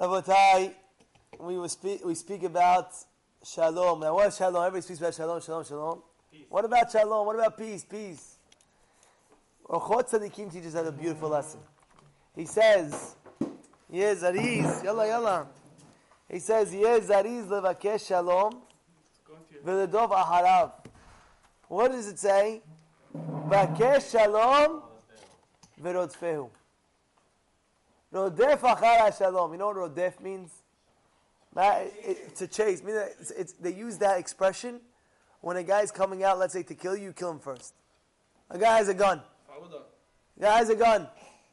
Rabotai, we will speak. We speak about shalom. Now, what is shalom? Everybody speaks about shalom, shalom, shalom. Peace. What about shalom? What about peace? Peace. Orchot Tzadikim teaches us a beautiful lesson. He says, "Yes, Zariz, yalla yalla." He says, "Yes, Zariz levakesh shalom Going to your v'ledov aharav." What does it say? Vakesh shalom v'rodfehu. Rodef achar shalom. You know what rodef means? That- it- to chase. It's, it's, they use that expression when a guy's coming out, let's say, to kill you, you kill him first. A guy has a gun. A guy has a gun.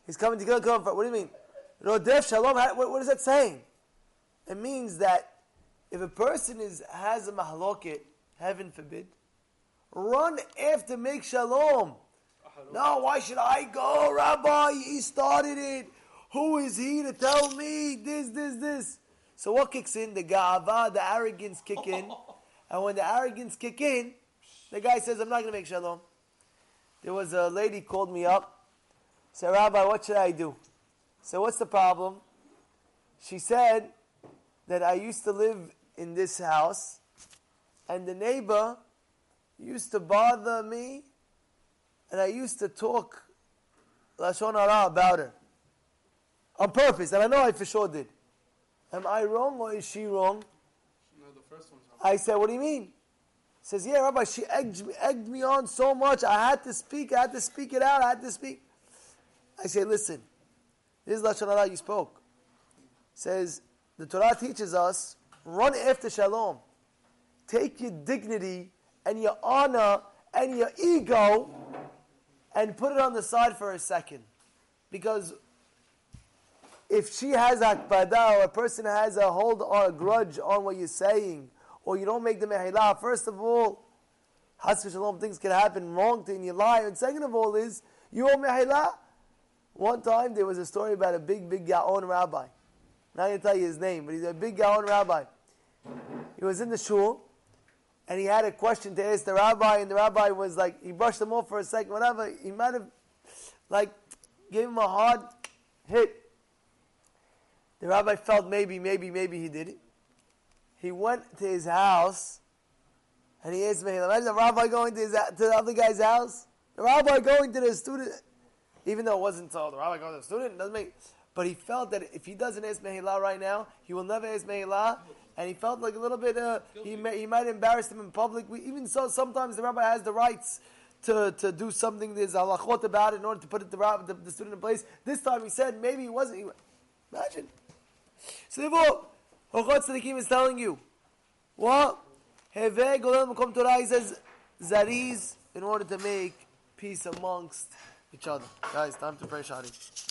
He's coming to kill, kill him first. What do you mean? Rodef shalom. What, what is that saying? It means that if a person is has a mahloket, heaven forbid, run after make shalom. No, why should I go, Rabbi? He started it. Who is he to tell me this, this, this? So what kicks in? The ga'ava, the arrogance kick in. And when the arrogance kick in, the guy says, I'm not going to make shalom. There was a lady called me up. Said, Rabbi, what should I do? So what's the problem? She said that I used to live in this house, and the neighbor used to bother me, and I used to talk lashon hara about her on purpose, and I know I for sure did. Am I wrong or is she wrong? No, the first one's wrong. I said, "What do you mean?" He Says, "Yeah, Rabbi, she egged me, egged me on so much. I had to speak. I had to speak it out. I had to speak." I say, "Listen, this is lashon hara you spoke." Says the Torah teaches us run after shalom. Take your dignity and your honor and your ego and put it on the side for a second, because if she has akbada or a person has a hold or a grudge on what you're saying, or you don't make the mehilah, first of all, shalom, things can happen wrong to in your life. And second of all is, you owe mehilah. One time there was a story about a big, big Gaon rabbi. Not going to tell you his name, but he's a big Gaon rabbi. He was in the shul, and he had a question to ask the rabbi, and the rabbi was like, he brushed him off for a second, whatever. He might have, like, gave him a hard hit. The rabbi felt maybe, maybe, maybe he did it. He went to his house and he asked me, imagine the rabbi going to, his, to the other guy's house. The rabbi going to the student, even though it wasn't told, the rabbi going to the student, doesn't make, but he felt that if he doesn't ask Mehillah right now, he will never ask Mehillah. And he felt like a little bit, uh, he, may, he might embarrass him in public. We, even so, sometimes the rabbi has the rights to, to do something, there's halachot about it in order to put it the, the, the student in place. This time he said maybe he wasn't. He, imagine. So therefore, Orchot Tzadikim is telling you, what? Heve Golem Makom Torah, he says, Zariz, in order to make peace amongst each other. Guys, time to pray Shadi.